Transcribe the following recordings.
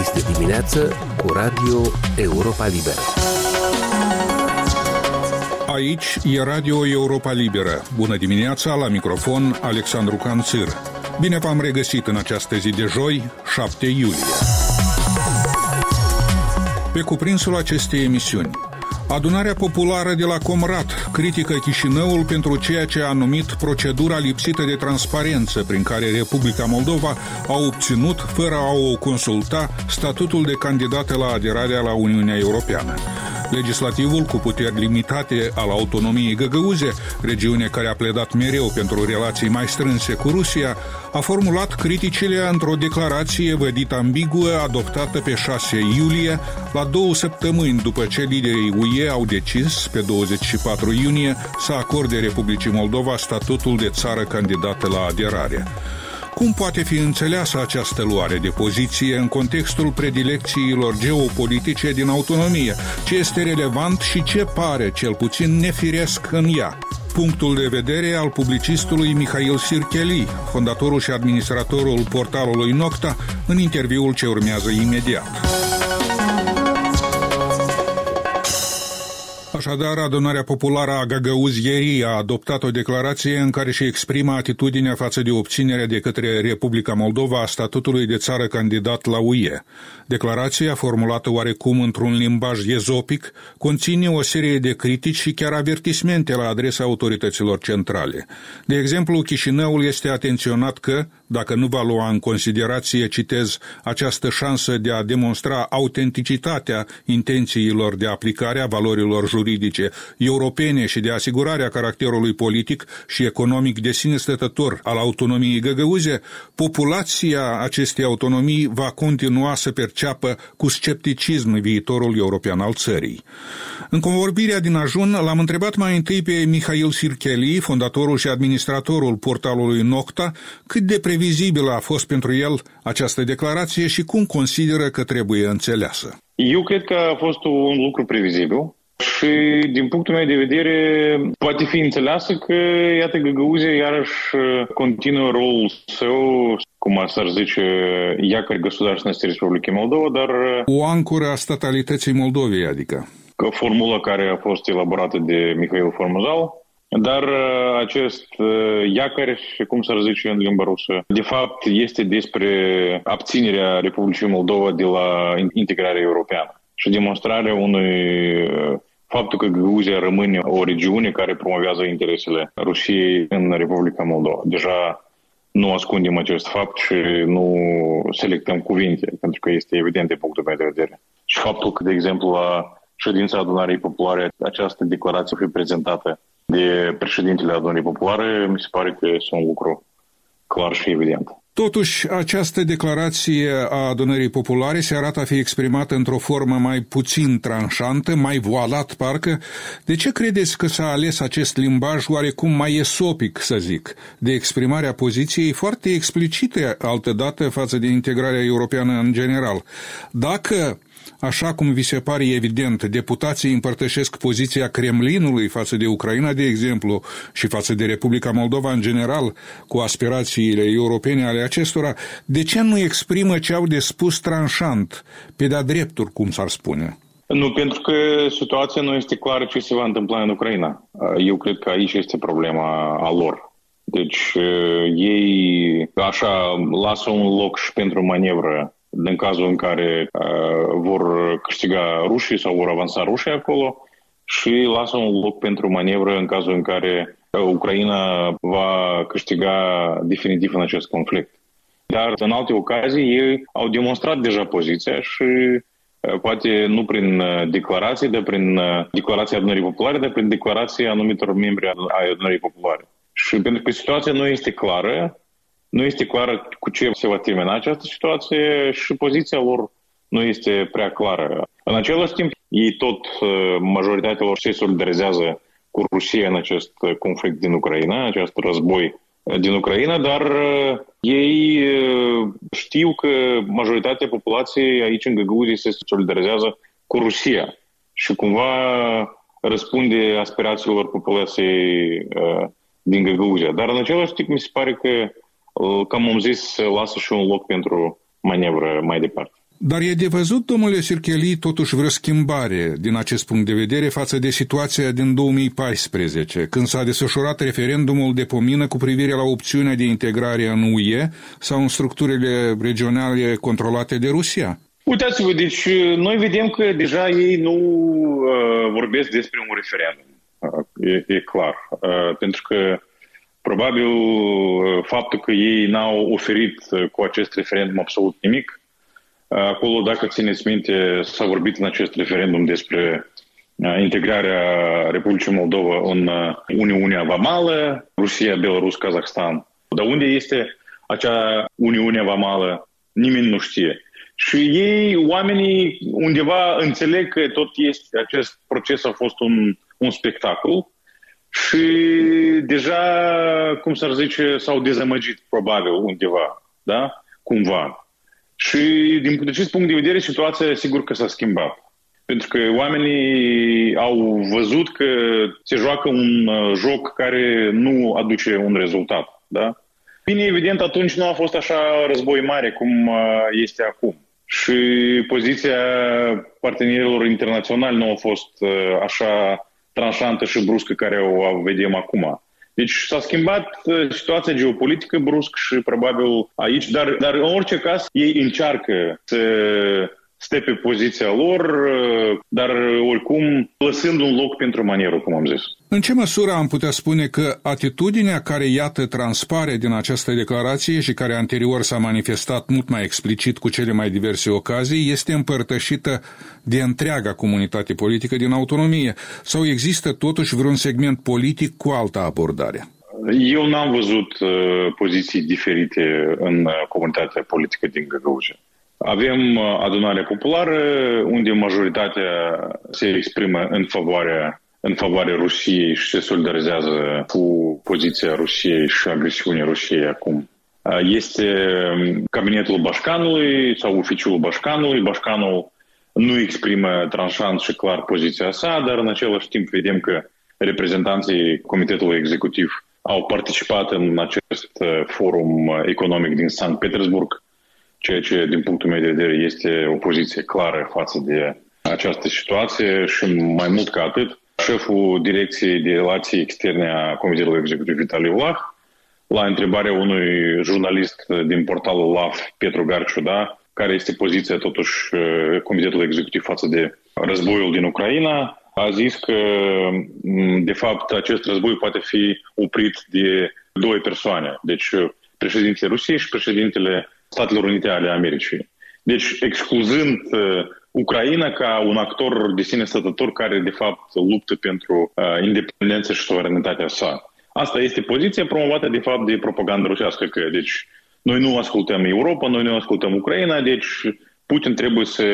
Este dimineață cu Radio Europa Liberă. Aici e Radio Europa Liberă. Bună dimineața, la microfon Alexandru Canțir. Bine v-am regăsit în această zi de joi, 7 iulie. Pe cuprinsul acestei emisiuni, Adunarea populară de la Comrat critică Chișinăul pentru ceea ce a numit procedura lipsită de transparență prin care Republica Moldova a obținut, fără a o consulta, statutul de candidată la aderarea la Uniunea Europeană. Legislativul cu puteri limitate al autonomiei găgăuze, regiune care a pledat mereu pentru relații mai strânse cu Rusia, a formulat criticile într-o declarație vădită ambiguă adoptată pe 6 iulie, la două săptămâni după ce liderii UE au decis, pe 24 iunie, să acorde Republicii Moldova statutul de țară candidată la aderare. Cum poate fi înțeleasă această luare de poziție în contextul predilecțiilor geopolitice din autonomie? Ce este relevant și ce pare, cel puțin, nefiresc în ea? Punctul de vedere al publicistului Mihail Sircheli, fondatorul și administratorul portalului Nocta, în interviul ce urmează imediat. Așadar, adunarea populară a Găgăuzierii a adoptat o declarație în care și exprimă atitudinea față de obținerea de către Republica Moldova a statutului de țară candidat la UE. Declarația, formulată oarecum într-un limbaj ezopic, conține o serie de critici și chiar avertismente la adresa autorităților centrale. De exemplu, Chișinăul este atenționat că, dacă nu va lua în considerație, citez, această șansă de a demonstra autenticitatea intențiilor de aplicare a valorilor juridice europene și de asigurarea caracterului politic și economic de sine stătător al autonomiei găgăuze, populația acestei autonomii va continua să perceapă cu scepticism viitorul european al țării. În convorbirea din ajun, l-am întrebat mai întâi pe Mihail Sircheli, fondatorul și administratorul portalului Nocta, cât de previzibilă a fost pentru el această declarație și cum consideră că trebuie înțeleasă. Eu cred că a fost un lucru previzibil și din punctul meu de vedere poate fi înțeleasă că, iată, Găgăuzia iarăși continuă rolul său, cum s-ar zice, якорь государственности Республики Moldova, dar... O ancoră a statalității Moldovei, adică? Formula care a fost elaborată de Mihail Formuzal, dar acest iacăr, și cum s-ar zice în limba rusă, de fapt este despre abținerea Republicii Moldova de la integrarea europeană și demonstrarea unui faptul că Gruzia rămâne o regiune care promovează interesele Rusiei în Republica Moldova. Deja nu ascundem acest fapt și nu selectăm cuvinte, pentru că este evident de punctul meu de vedere. Și faptul că, de exemplu, la ședința adunării populare această declarație fi prezentată de președintele adunării populare, mi se pare că este un lucru clar și evident. Totuși, această declarație a adunării populare se arată a fi exprimată într-o formă mai puțin tranșantă, mai voalat parcă. De ce credeți că s-a ales acest limbaj oarecum mai esopic, să zic, de exprimarea poziției foarte explicite altădată față de integrarea europeană în general? Dacă Așa cum vi se pare evident, deputații împărtășesc poziția Kremlinului față de Ucraina, de exemplu, și față de Republica Moldova în general, cu aspirațiile europene ale acestora, de ce nu exprimă ce au de spus tranșant, pe de-a drepturi, cum s-ar spune? Nu, pentru că situația nu este clară ce se va întâmpla în Ucraina. Eu cred că aici este problema a lor. Deci ei așa lasă un loc și pentru manevră în cazul în care uh, vor câștiga rușii sau vor avansa rușii acolo și lasă un loc pentru manevră în cazul în care Ucraina va câștiga definitiv în acest conflict. Dar în alte ocazii ei au demonstrat deja poziția și poate nu prin declarații, dar prin declarația adunării populare, dar prin declarația anumitor membri ai adunării populare. Și pentru că situația nu este clară, nu este clară cu ce se va termina această situație și poziția lor nu este prea clară. În același timp, ei tot, uh, majoritatea lor se solidarizează cu Rusia în acest conflict din Ucraina, acest război din Ucraina, dar uh, ei uh, știu că majoritatea populației aici în Găgăuzii se solidarizează cu Rusia și cumva răspunde aspirațiilor populației din Găgăuzia. Dar în același timp mi se pare că cam am zis, lasă și un loc pentru manevră mai departe. Dar e de văzut, domnule Sircheli, totuși vreo schimbare din acest punct de vedere față de situația din 2014, când s-a desfășurat referendumul de pomină cu privire la opțiunea de integrare în UE sau în structurile regionale controlate de Rusia. Uitați-vă, deci noi vedem că deja ei nu uh, vorbesc despre un referendum. Uh, e, e clar. Uh, pentru că probabil uh, faptul că ei n-au oferit uh, cu acest referendum absolut nimic Acolo, dacă țineți minte, s-a vorbit în acest referendum despre integrarea Republicii Moldova în Uniunea Vamală, Rusia, Belarus, Kazakhstan. Dar unde este acea Uniune Vamală? Nimeni nu știe. Și ei, oamenii, undeva înțeleg că tot este, acest proces a fost un, un spectacol și deja, cum s-ar zice, s-au dezamăgit probabil undeva, da? Cumva. Și din acest punct de vedere, situația sigur că s-a schimbat. Pentru că oamenii au văzut că se joacă un uh, joc care nu aduce un rezultat. Da? Bine, evident, atunci nu a fost așa război mare cum uh, este acum. Și poziția partenerilor internaționali nu a fost uh, așa tranșantă și bruscă care o vedem acum. Deci s-a schimbat uh, situația geopolitică brusc și probabil aici, dar, dar în orice caz ei încearcă să stă pe poziția lor, uh, dar oricum lăsând un loc pentru manierul, cum am zis. În ce măsură am putea spune că atitudinea care, iată, transpare din această declarație și care anterior s-a manifestat mult mai explicit cu cele mai diverse ocazii, este împărtășită de întreaga comunitate politică din autonomie? Sau există totuși vreun segment politic cu altă abordare? Eu n-am văzut uh, poziții diferite în uh, comunitatea politică din Găgăușă. Avem uh, adunarea populară, unde majoritatea se exprimă în favoarea în favoarea Rusiei și se solidarizează cu poziția Rusiei și agresiunea Rusiei acum. Uh, este um, cabinetul Bașcanului sau oficiul Bașcanului. Bașcanul nu exprimă tranșant și clar poziția sa, dar în același timp vedem că reprezentanții Comitetului Executiv au participat în acest uh, forum economic din Sankt Petersburg ceea ce, din punctul meu de vedere, este o poziție clară față de această situație și mai mult ca atât, șeful Direcției de Relații Externe a Comitetului Executiv Vitaliu Vlah, la întrebarea unui jurnalist din portalul LAF, Petru Garciu, da, care este poziția totuși Comitetului Executiv față de războiul din Ucraina, a zis că, de fapt, acest război poate fi oprit de două persoane. Deci, președintele Rusiei și președintele Statelor Unite ale Americii. Deci, excluzând uh, Ucraina ca un actor de sine stătător care, de fapt, luptă pentru uh, independență și suveranitatea sa. Asta este poziția promovată, de fapt, de propaganda rusească. Că, deci, noi nu ascultăm Europa, noi nu ascultăm Ucraina, deci Putin trebuie să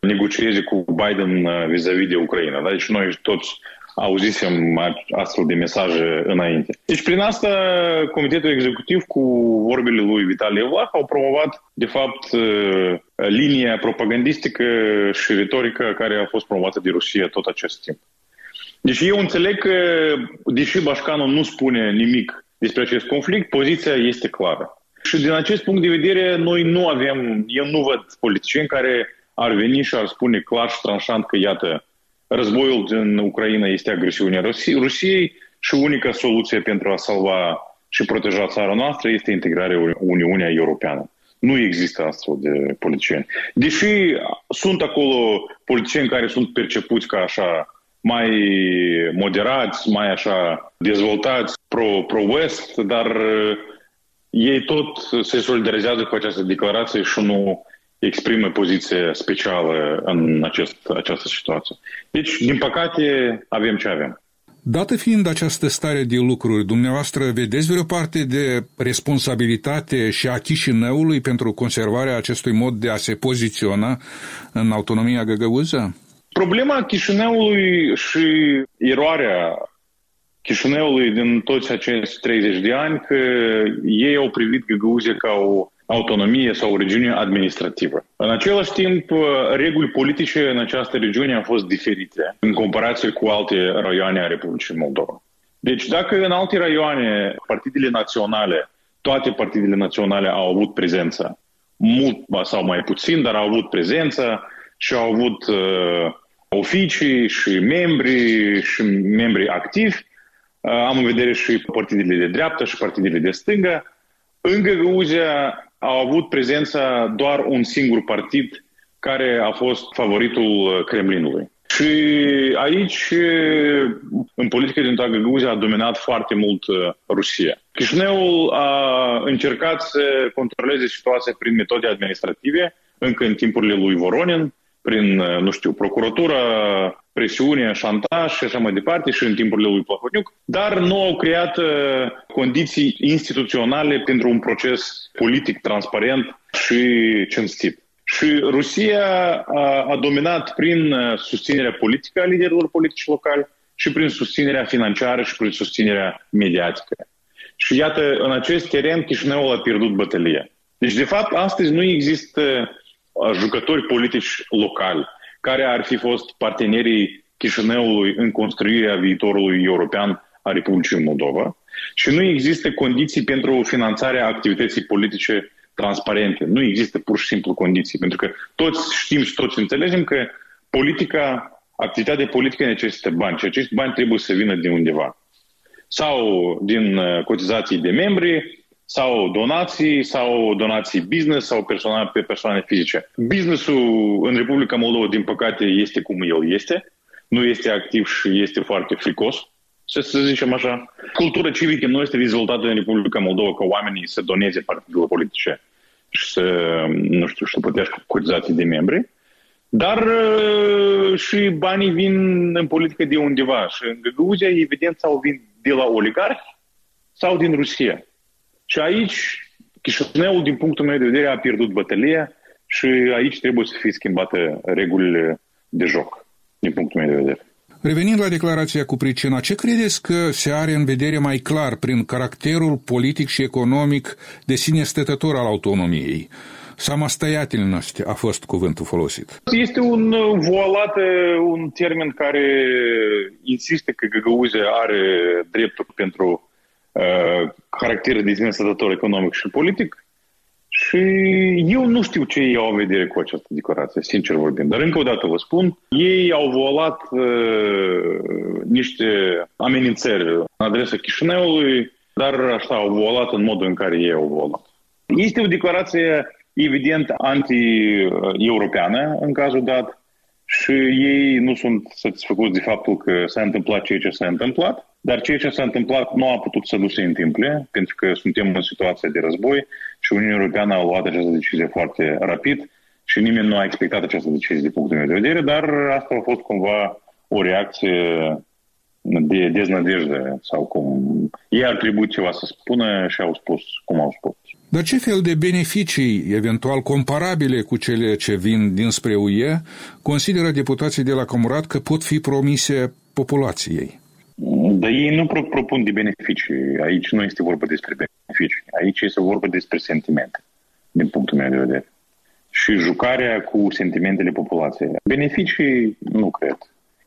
negocieze cu Biden uh, vis-a-vis de Ucraina. Da? Deci noi toți auzisem astfel de mesaje înainte. Deci prin asta Comitetul Executiv cu vorbele lui Vitalie Vlah au promovat de fapt uh, linia propagandistică și retorică care a fost promovată de Rusia tot acest timp. Deci eu înțeleg că, deși Bașcanul nu spune nimic despre acest conflict, poziția este clară. Și din acest punct de vedere, noi nu avem, eu nu văd politicieni care ar veni și ar spune clar și tranșant că, iată, războiul din Ucraina este agresiunea Rusiei și unica soluție pentru a salva și proteja țara noastră este integrarea Uniunea Europeană. Nu există astfel de politicieni. Deși sunt acolo politicieni care sunt percepuți ca așa mai moderați, mai așa dezvoltați pro, pro-West, dar uh, ei tot se solidarizează cu această declarație și nu exprimă poziție specială în acest, această situație. Deci, din păcate, avem ce avem. Dată fiind această stare de lucruri, dumneavoastră vedeți vreo parte de responsabilitate și a Chișinăului pentru conservarea acestui mod de a se poziționa în autonomia găgăuză? Problema Chișinăului și eroarea Chișinăului din toți acești 30 de ani că ei au privit Găgăuzie ca o autonomie sau o regiune administrativă. În același timp, uh, reguli politice în această regiune au fost diferite în comparație cu alte raioane a Republicii Moldova. Deci dacă în alte raioane partidele naționale, toate partidele naționale au avut prezență, mult sau mai puțin, dar au avut prezență și au avut uh, oficii și membri și membri activi. Uh, am în vedere și partidele de dreapta și partidele de stângă. În Găgăuzia au avut prezența doar un singur partid care a fost favoritul Kremlinului. Și aici, în politică din toată Găgăuzia, a dominat foarte mult uh, Rusia. Chișinăul a încercat să controleze situația prin metode administrative, încă în timpurile lui Voronin, prin, uh, nu știu, procuratură, presiune, șantaj și așa mai departe și în timpurile lui Plahotniuc, dar nu au creat uh, condiții instituționale pentru un proces politic transparent și cinstit. Și Rusia a, a dominat prin uh, susținerea politică a liderilor politici locali și prin susținerea financiară și prin susținerea mediatică. Și iată, în acest teren Chișinăul a pierdut bătălia. Deci, de fapt, astăzi nu există uh, jucători politici locali care ar fi fost partenerii Chișinăului în construirea viitorului european a Republicii Moldova și nu există condiții pentru finanțarea activității politice transparente. Nu există pur și simplu condiții, pentru că toți știm și toți înțelegem că politica, activitatea politică necesită bani și acești bani trebuie să vină din undeva. Sau din uh, cotizații de membri, sau donații, sau donații business, sau persoane, pe persoane fizice. Businessul în Republica Moldova, din păcate, este cum el este. Nu este activ și este foarte fricos să, să zicem așa, cultura civică nu este dezvoltată în Republica Moldova ca oamenii să doneze partidelor politice și să, nu știu, să plătească cotizații de membri, dar uh, și banii vin în politică de undeva. Și în Găgăuzia, evident, sau vin de la oligarhi sau din Rusia. Și aici, Chișinăul, din punctul meu de vedere, a pierdut bătălia și aici trebuie să fie schimbate regulile de joc, din punctul meu de vedere. Revenind la declarația cu pricina, ce credeți că se are în vedere mai clar prin caracterul politic și economic de sine stătător al autonomiei? Samastăiatelnost a fost cuvântul folosit. Este un uh, voalat, uh, un termen care insistă că Găgăuzia are dreptul pentru uh, caracter de sine stătător economic și politic și eu nu știu ce ei au în vedere cu această declarație, sincer vorbind. Dar încă o dată vă spun, ei au volat uh, niște amenințări în adresa Chișinăului, dar așa au volat în modul în care ei au volat. Este o declarație evident anti-europeană în cazul dat și ei nu sunt satisfăcuți de faptul că s-a întâmplat ceea ce s-a întâmplat dar ceea ce s-a întâmplat nu a putut să nu se întâmple, pentru că suntem în situație de război și Uniunea Europeană a luat această decizie foarte rapid și nimeni nu a expectat această decizie de punctul meu de vedere, dar asta a fost cumva o reacție de deznădejde sau cum ei ar trebui ceva să spună și au spus cum au spus. Dar ce fel de beneficii, eventual comparabile cu cele ce vin dinspre UE, consideră deputații de la Comurat că pot fi promise populației? Dar ei nu propun de beneficii. Aici nu este vorba despre beneficii. Aici este vorba despre sentimente, din punctul meu de vedere. Și jucarea cu sentimentele populației. Beneficii, nu cred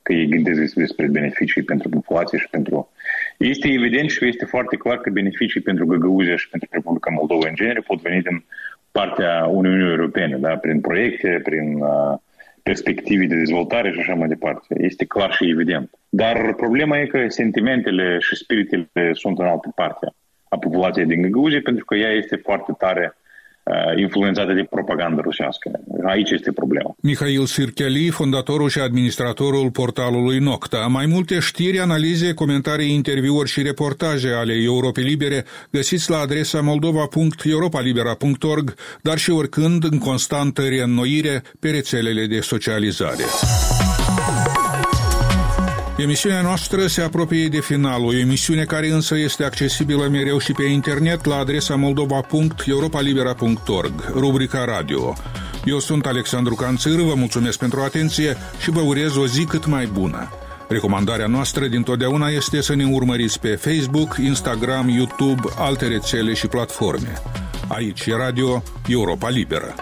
că ei gândesc despre beneficii pentru populație și pentru... Este evident și este foarte clar că beneficii pentru Găgăuzia și pentru Republica Moldova în genere pot veni din partea Uniunii Europene, da? prin proiecte, prin uh, perspective de dezvoltare și așa mai departe. Este clar și evident. Dar problema e că sentimentele și spiritele sunt în altă parte a populației din Găgăuzie, pentru că ea este foarte tare uh, influențată de propaganda rusească. Aici este problema. Mihail Sircheli, fondatorul și administratorul portalului Nocta. Mai multe știri, analize, comentarii, interviuri și reportaje ale Europei Libere găsiți la adresa moldova.europalibera.org, dar și oricând în constantă reînnoire pe rețelele de socializare. Emisiunea noastră se apropie de final, o emisiune care însă este accesibilă mereu și pe internet la adresa moldova.europalibera.org, rubrica radio. Eu sunt Alexandru Canțir, vă mulțumesc pentru atenție și vă urez o zi cât mai bună. Recomandarea noastră dintotdeauna este să ne urmăriți pe Facebook, Instagram, YouTube, alte rețele și platforme. Aici e Radio Europa Liberă.